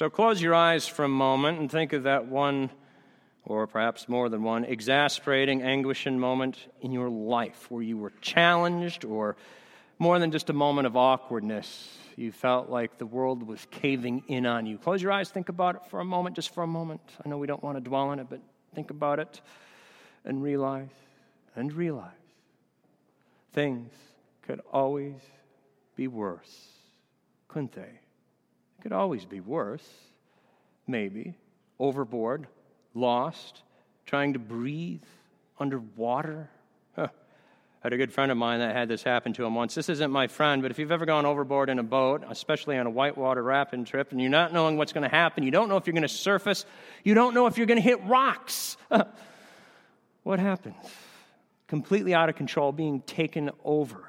So close your eyes for a moment and think of that one, or perhaps more than one, exasperating, anguishing moment in your life where you were challenged, or more than just a moment of awkwardness. You felt like the world was caving in on you. Close your eyes, think about it for a moment, just for a moment. I know we don't want to dwell on it, but think about it and realize, and realize things could always be worse, couldn't they? Could always be worse. Maybe. Overboard, lost, trying to breathe underwater. Huh. I had a good friend of mine that had this happen to him once. This isn't my friend, but if you've ever gone overboard in a boat, especially on a whitewater rafting trip, and you're not knowing what's going to happen, you don't know if you're going to surface, you don't know if you're going to hit rocks. what happens? Completely out of control, being taken over.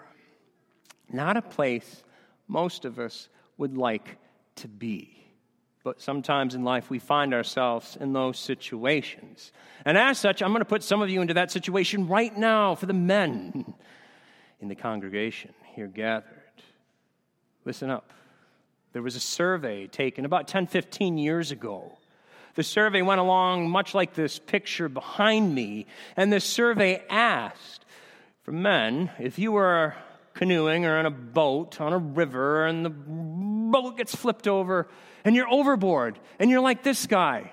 Not a place most of us would like to be. But sometimes in life, we find ourselves in those situations. And as such, I'm going to put some of you into that situation right now for the men in the congregation here gathered. Listen up. There was a survey taken about 10, 15 years ago. The survey went along much like this picture behind me, and this survey asked for men if you were canoeing or in a boat on a river and the boat gets flipped over and you're overboard and you're like this guy.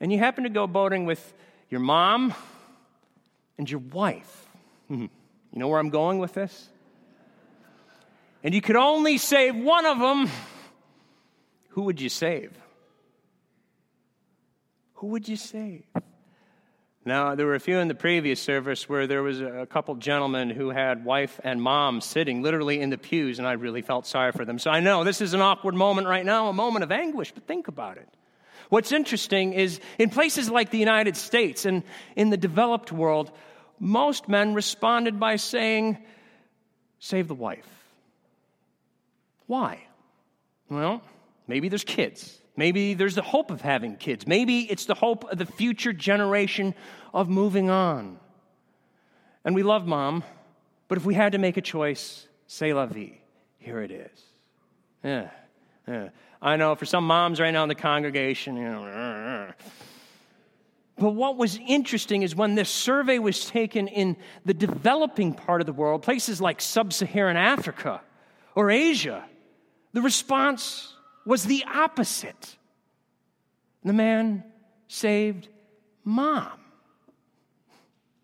And you happen to go boating with your mom and your wife. Hmm. You know where I'm going with this? And you could only save one of them. Who would you save? Who would you save? Now, there were a few in the previous service where there was a couple gentlemen who had wife and mom sitting literally in the pews, and I really felt sorry for them. So I know this is an awkward moment right now, a moment of anguish, but think about it. What's interesting is in places like the United States and in the developed world, most men responded by saying, Save the wife. Why? Well, maybe there's kids. Maybe there's the hope of having kids. Maybe it's the hope of the future generation of moving on. And we love mom, but if we had to make a choice, say la vie. Here it is. Yeah, yeah. I know for some moms right now in the congregation, you know. But what was interesting is when this survey was taken in the developing part of the world, places like sub Saharan Africa or Asia, the response was the opposite. The man saved mom.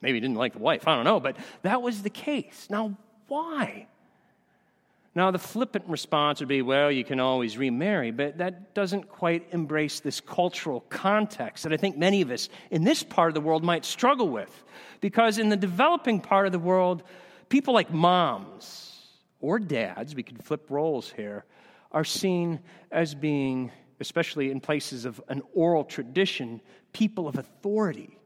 Maybe he didn't like the wife, I don't know, but that was the case. Now, why? Now, the flippant response would be, well, you can always remarry, but that doesn't quite embrace this cultural context that I think many of us in this part of the world might struggle with. Because in the developing part of the world, people like moms or dads, we could flip roles here, are seen as being, especially in places of an oral tradition, people of authority,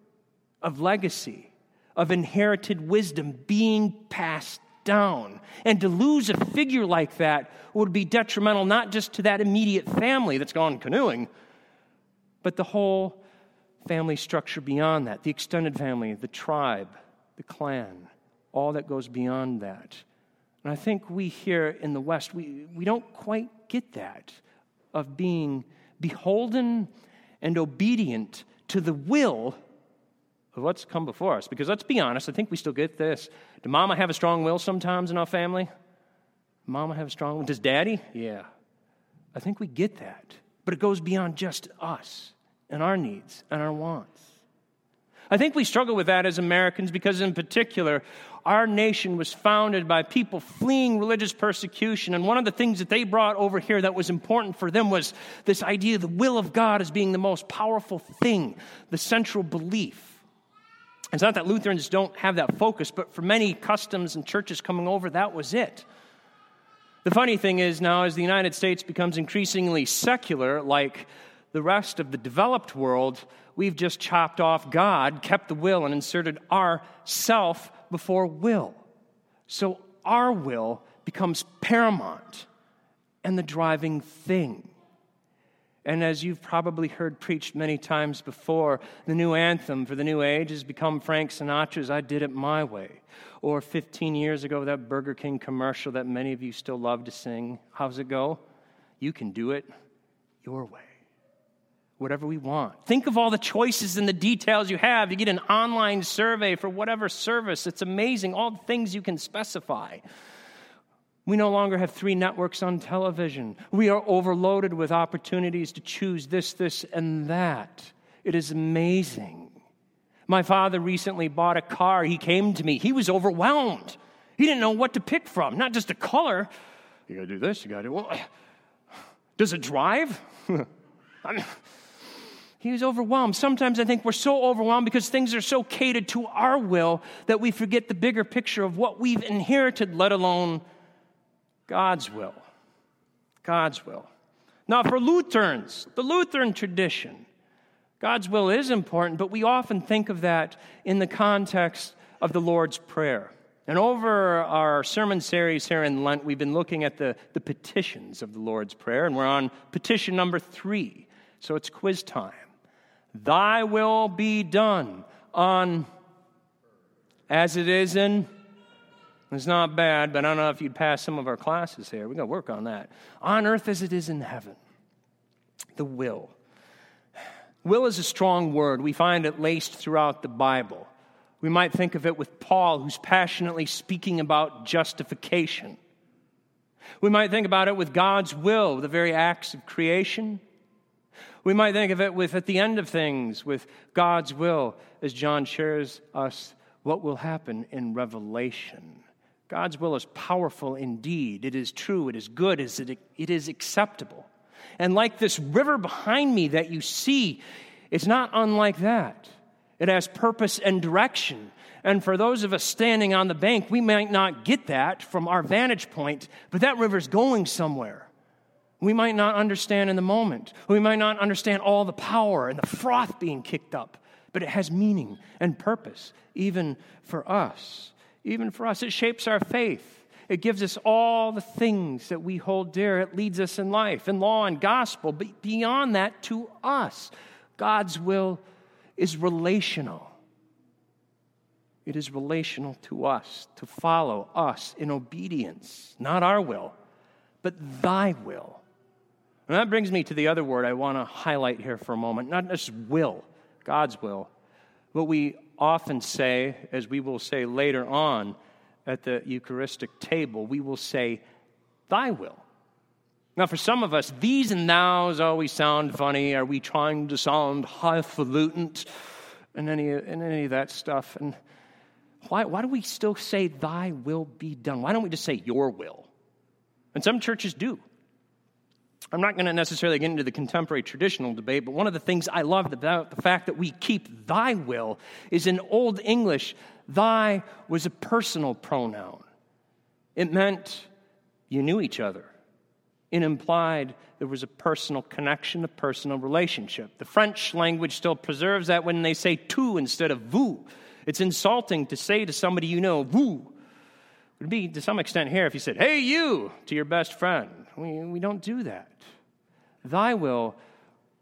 of legacy, of inherited wisdom being passed down. And to lose a figure like that would be detrimental not just to that immediate family that's gone canoeing, but the whole family structure beyond that the extended family, the tribe, the clan, all that goes beyond that. And I think we here in the West, we, we don't quite get that of being beholden and obedient to the will of what's come before us. Because let's be honest, I think we still get this. Do mama have a strong will sometimes in our family? Mama have a strong will? Does daddy? Yeah. I think we get that. But it goes beyond just us and our needs and our wants. I think we struggle with that as Americans because, in particular, our nation was founded by people fleeing religious persecution. And one of the things that they brought over here that was important for them was this idea of the will of God as being the most powerful thing, the central belief. It's not that Lutherans don't have that focus, but for many customs and churches coming over, that was it. The funny thing is now, as the United States becomes increasingly secular, like the rest of the developed world, we've just chopped off God, kept the will, and inserted our self before will. So our will becomes paramount and the driving thing. And as you've probably heard preached many times before, the new anthem for the new age has become Frank Sinatra's I Did It My Way. Or 15 years ago, that Burger King commercial that many of you still love to sing. How's it go? You can do it your way. Whatever we want. Think of all the choices and the details you have. You get an online survey for whatever service. It's amazing, all the things you can specify. We no longer have three networks on television. We are overloaded with opportunities to choose this, this, and that. It is amazing. My father recently bought a car. He came to me. He was overwhelmed. He didn't know what to pick from, not just a color. You got to do this, you got to do well. Does it drive? he was overwhelmed. Sometimes I think we're so overwhelmed because things are so catered to our will that we forget the bigger picture of what we've inherited, let alone God's will. God's will. Now, for Lutherans, the Lutheran tradition, God's will is important, but we often think of that in the context of the Lord's Prayer. And over our sermon series here in Lent, we've been looking at the, the petitions of the Lord's Prayer, and we're on petition number three. So it's quiz time. Thy will be done on as it is in it's not bad, but I don't know if you'd pass some of our classes here. We're going to work on that. On earth as it is in heaven. The will. Will is a strong word. We find it laced throughout the Bible. We might think of it with Paul, who's passionately speaking about justification. We might think about it with God's will, the very acts of creation. We might think of it with, at the end of things, with God's will, as John shares us what will happen in Revelation. God's will is powerful indeed. It is true, it is good, it is acceptable. And like this river behind me that you see, it's not unlike that. It has purpose and direction. And for those of us standing on the bank, we might not get that from our vantage point, but that river's going somewhere. We might not understand in the moment. We might not understand all the power and the froth being kicked up, but it has meaning and purpose, even for us even for us. It shapes our faith. It gives us all the things that we hold dear. It leads us in life, in law and gospel. But beyond that, to us, God's will is relational. It is relational to us, to follow us in obedience, not our will, but thy will. And that brings me to the other word I want to highlight here for a moment not just will, God's will, but we often say, as we will say later on at the Eucharistic table, we will say, Thy will. Now, for some of us, these and thous always sound funny. Are we trying to sound highfalutin and any, and any of that stuff? And why, why do we still say, Thy will be done? Why don't we just say, Your will? And some churches do. I'm not going to necessarily get into the contemporary traditional debate, but one of the things I love about the fact that we keep thy will is in Old English, thy was a personal pronoun. It meant you knew each other. It implied there was a personal connection, a personal relationship. The French language still preserves that when they say tu instead of vous. It's insulting to say to somebody you know, vous. It would be to some extent here if you said, hey, you, to your best friend. We, we don't do that. Thy will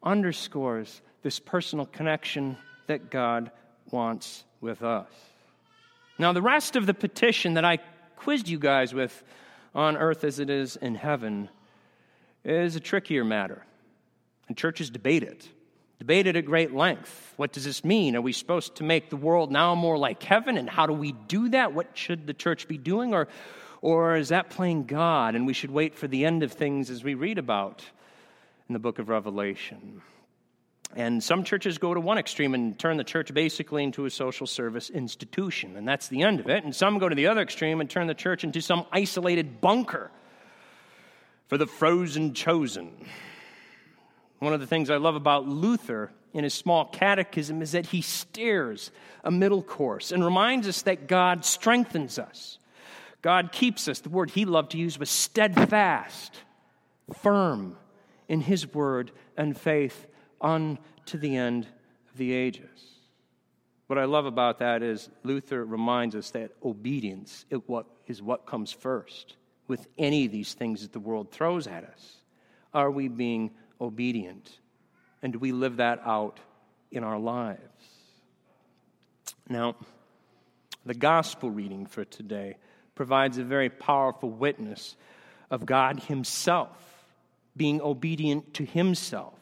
underscores this personal connection that God wants with us. Now, the rest of the petition that I quizzed you guys with on earth as it is in heaven is a trickier matter. And churches debate it, debate it at great length. What does this mean? Are we supposed to make the world now more like heaven? And how do we do that? What should the church be doing? Or, or is that playing God and we should wait for the end of things as we read about in the book of Revelation. And some churches go to one extreme and turn the church basically into a social service institution, and that's the end of it. And some go to the other extreme and turn the church into some isolated bunker for the frozen chosen. One of the things I love about Luther in his small catechism is that he steers a middle course and reminds us that God strengthens us. God keeps us. The word he loved to use was steadfast, firm, in his word and faith unto the end of the ages. What I love about that is Luther reminds us that obedience is what comes first with any of these things that the world throws at us. Are we being obedient? And do we live that out in our lives? Now, the gospel reading for today provides a very powerful witness of God Himself being obedient to himself,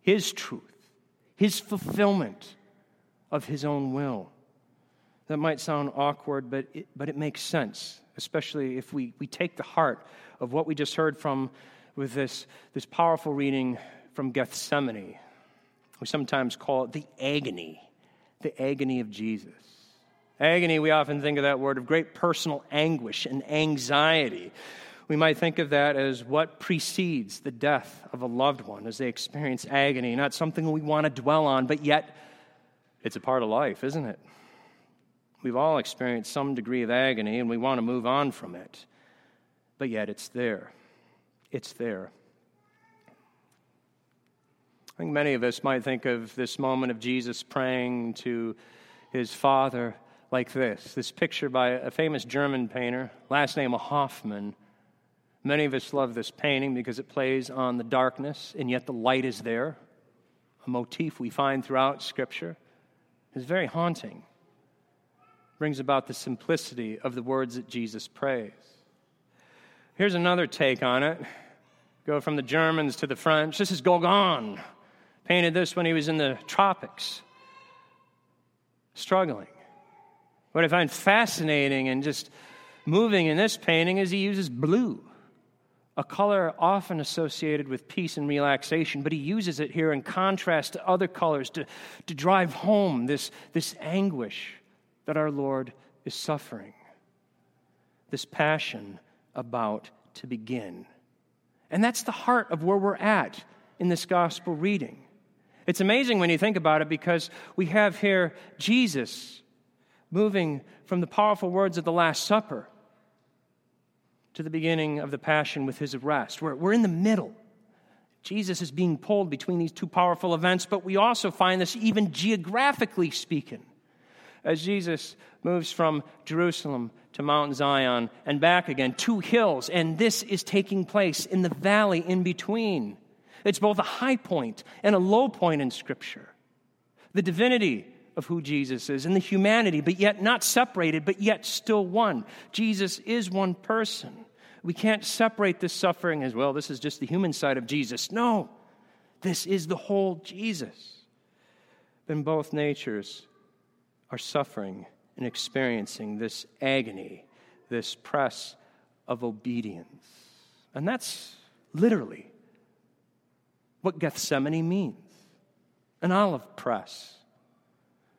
his truth, his fulfillment of his own will. That might sound awkward, but it, but it makes sense, especially if we, we take the heart of what we just heard from with this, this powerful reading from Gethsemane. We sometimes call it the agony, the agony of Jesus. Agony, we often think of that word of great personal anguish and anxiety. We might think of that as what precedes the death of a loved one as they experience agony, not something we want to dwell on, but yet it's a part of life, isn't it? We've all experienced some degree of agony and we want to move on from it, but yet it's there. It's there. I think many of us might think of this moment of Jesus praying to his Father like this this picture by a famous German painter, last name Hofmann. Many of us love this painting because it plays on the darkness, and yet the light is there. A motif we find throughout Scripture It's very haunting. Brings about the simplicity of the words that Jesus prays. Here's another take on it. Go from the Germans to the French. This is Gauguin. Painted this when he was in the tropics, struggling. What I find fascinating and just moving in this painting is he uses blue, a color often associated with peace and relaxation, but he uses it here in contrast to other colors to, to drive home this, this anguish that our Lord is suffering, this passion about to begin. And that's the heart of where we're at in this gospel reading. It's amazing when you think about it because we have here Jesus moving from the powerful words of the Last Supper to the beginning of the Passion with his arrest. We're, we're in the middle. Jesus is being pulled between these two powerful events, but we also find this even geographically speaking. As Jesus moves from Jerusalem to Mount Zion and back again, two hills, and this is taking place in the valley in between. It's both a high point and a low point in Scripture. The divinity of who Jesus is and the humanity, but yet not separated, but yet still one. Jesus is one person. We can't separate this suffering as well. This is just the human side of Jesus. No, this is the whole Jesus. Then both natures are suffering and experiencing this agony, this press of obedience. And that's literally what Gethsemane means an olive press.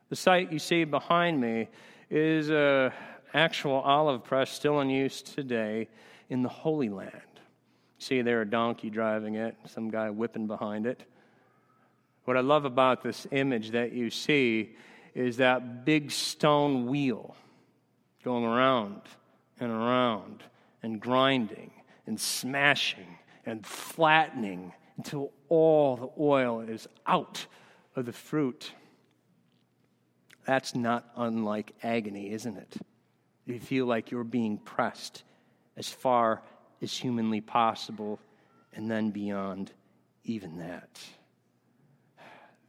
The site you see behind me is an actual olive press still in use today in the Holy Land. See there a donkey driving it, some guy whipping behind it. What I love about this image that you see is that big stone wheel going around and around and grinding and smashing and flattening until all the oil is out of the fruit. That's not unlike agony, isn't it? You feel like you're being pressed as far as humanly possible and then beyond even that.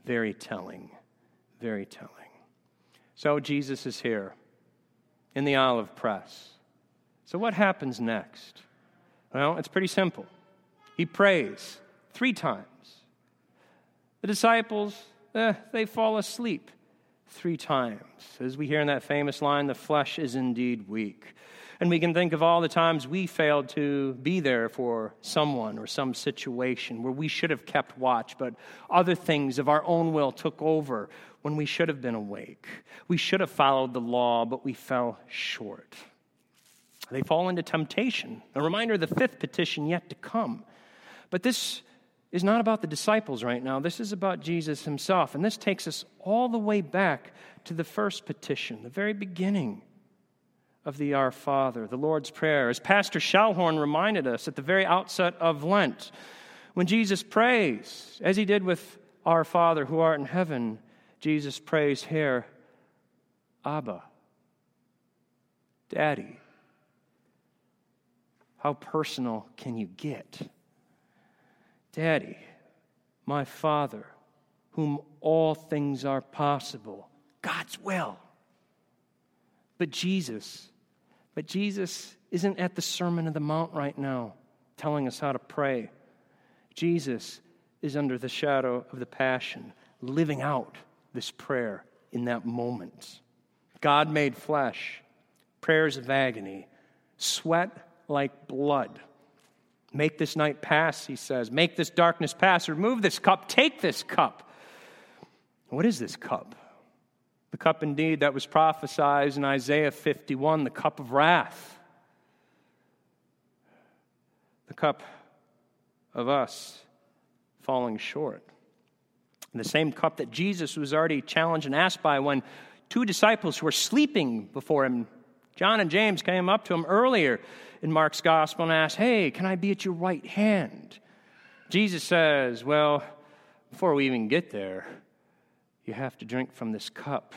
Very telling, very telling. So Jesus is here in the olive press. So, what happens next? Well, it's pretty simple. He prays three times. The disciples, eh, they fall asleep three times. As we hear in that famous line, the flesh is indeed weak. And we can think of all the times we failed to be there for someone or some situation where we should have kept watch, but other things of our own will took over when we should have been awake. We should have followed the law, but we fell short. They fall into temptation. A reminder of the fifth petition yet to come. But this is not about the disciples right now. This is about Jesus himself. And this takes us all the way back to the first petition, the very beginning of the Our Father, the Lord's Prayer. As Pastor Schallhorn reminded us at the very outset of Lent, when Jesus prays, as he did with Our Father who art in heaven, Jesus prays here, Abba, Daddy. How personal can you get? Daddy, my Father, whom all things are possible, God's will. But Jesus, but Jesus isn't at the Sermon of the Mount right now telling us how to pray. Jesus is under the shadow of the passion, living out this prayer in that moment. God made flesh, prayers of agony, sweat like blood. Make this night pass, he says. Make this darkness pass. Remove this cup. Take this cup. What is this cup? The cup, indeed, that was prophesied in Isaiah 51, the cup of wrath. The cup of us falling short. The same cup that Jesus was already challenged and asked by when two disciples who were sleeping before him, John and James, came up to him earlier in Mark's gospel and asked, Hey, can I be at your right hand? Jesus says, Well, before we even get there, you have to drink from this cup.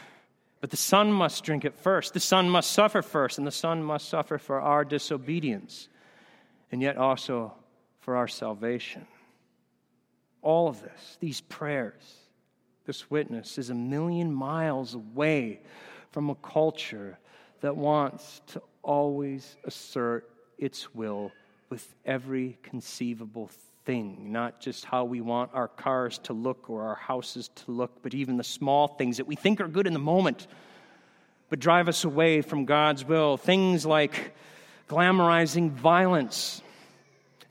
But the Son must drink it first. The Son must suffer first, and the Son must suffer for our disobedience, and yet also for our salvation. All of this, these prayers, this witness, is a million miles away from a culture that wants to always assert its will with every conceivable thing, not just how we want our cars to look or our houses to look, but even the small things that we think are good in the moment, but drive us away from God's will. Things like glamorizing violence,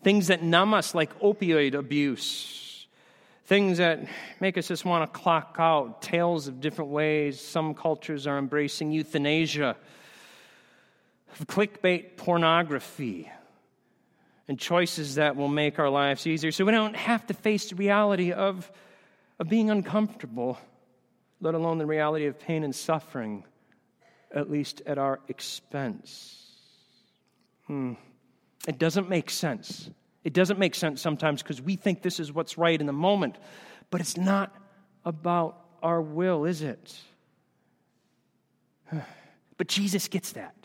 things that numb us, like opioid abuse, things that make us just want to clock out, tales of different ways. Some cultures are embracing euthanasia, clickbait pornography and choices that will make our lives easier so we don't have to face the reality of, of being uncomfortable, let alone the reality of pain and suffering, at least at our expense. Hmm. It doesn't make sense. It doesn't make sense sometimes because we think this is what's right in the moment, but it's not about our will, is it? But Jesus gets that.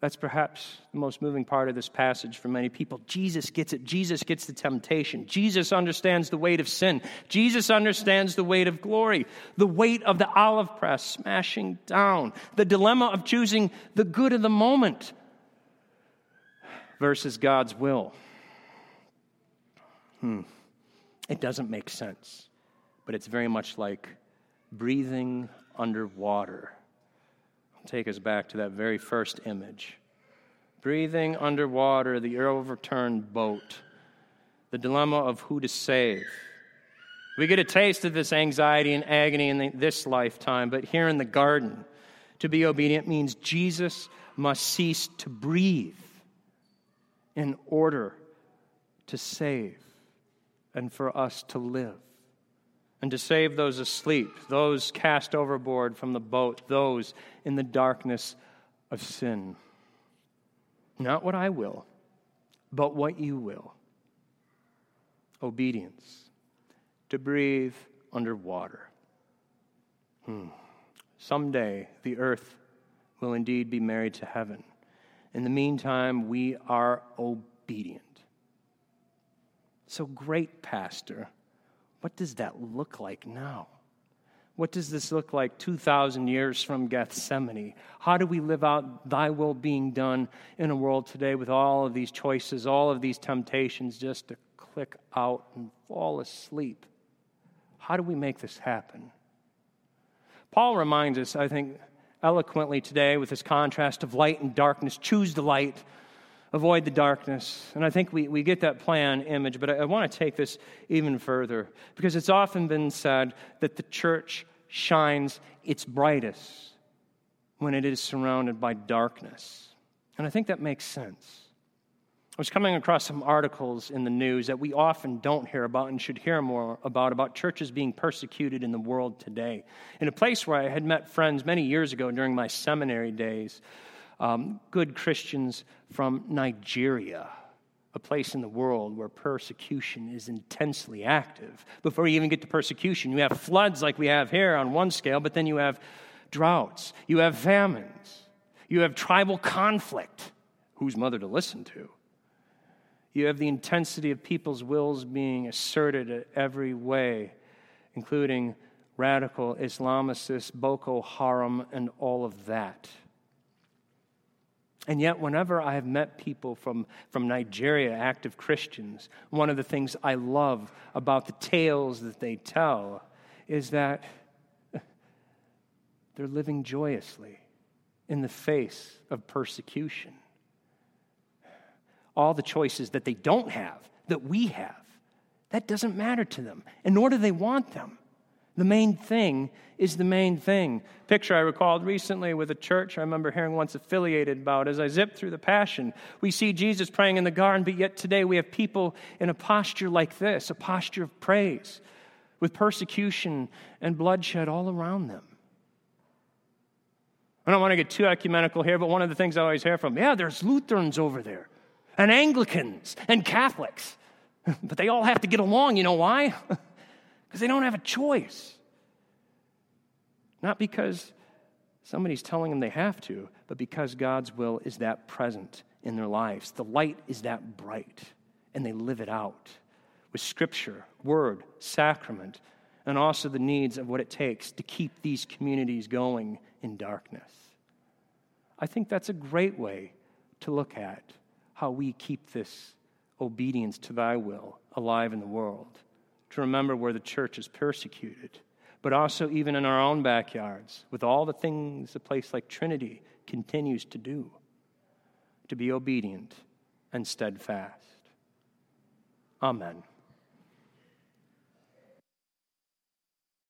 That's perhaps the most moving part of this passage for many people. Jesus gets it. Jesus gets the temptation. Jesus understands the weight of sin. Jesus understands the weight of glory, the weight of the olive press smashing down, the dilemma of choosing the good of the moment versus God's will. Hmm. It doesn't make sense, but it's very much like breathing underwater take us back to that very first image. Breathing underwater, the overturned boat, the dilemma of who to save. We get a taste of this anxiety and agony in this lifetime, but here in the garden, to be obedient means Jesus must cease to breathe in order to save and for us to live and to save those asleep, those cast overboard from the boat, those in the darkness of sin. Not what I will, but what you will. Obedience, to breathe underwater. Hmm. Someday the earth will indeed be married to heaven. In the meantime, we are obedient. So great, Pastor. What does that look like now? What does this look like 2,000 years from Gethsemane? How do we live out thy will being done in a world today with all of these choices, all of these temptations just to click out and fall asleep? How do we make this happen? Paul reminds us, I think, eloquently today with this contrast of light and darkness. Choose the light avoid the darkness. And I think we, we get that plan image, but I, I want to take this even further because it's often been said that the church shines its brightest when it is surrounded by darkness. And I think that makes sense. I was coming across some articles in the news that we often don't hear about and should hear more about about churches being persecuted in the world today. In a place where I had met friends many years ago during my seminary days um, good Christians from Nigeria, a place in the world where persecution is intensely active. Before you even get to persecution, you have floods like we have here on one scale, but then you have droughts, you have famines, you have tribal conflict. Whose mother to listen to? You have the intensity of people's wills being asserted at every way, including radical Islamicists, Boko Haram, and all of that. And yet, whenever I have met people from, from Nigeria, active Christians, one of the things I love about the tales that they tell is that they're living joyously in the face of persecution. All the choices that they don't have, that we have, that doesn't matter to them, and nor do they want them. The main thing is the main thing. Picture I recalled recently with a church I remember hearing once affiliated about as I zipped through the Passion. We see Jesus praying in the garden, but yet today we have people in a posture like this, a posture of praise, with persecution and bloodshed all around them. I don't want to get too ecumenical here, but one of the things I always hear from, yeah, there's Lutherans over there, and Anglicans, and Catholics. but they all have to get along. You know why? Because they don't have a choice. Not because somebody's telling them they have to, but because God's will is that present in their lives. The light is that bright, and they live it out with scripture, word, sacrament, and also the needs of what it takes to keep these communities going in darkness. I think that's a great way to look at how we keep this obedience to thy will alive in the world to remember where the church is persecuted, but also even in our own backyards, with all the things a place like Trinity continues to do, to be obedient and steadfast. Amen.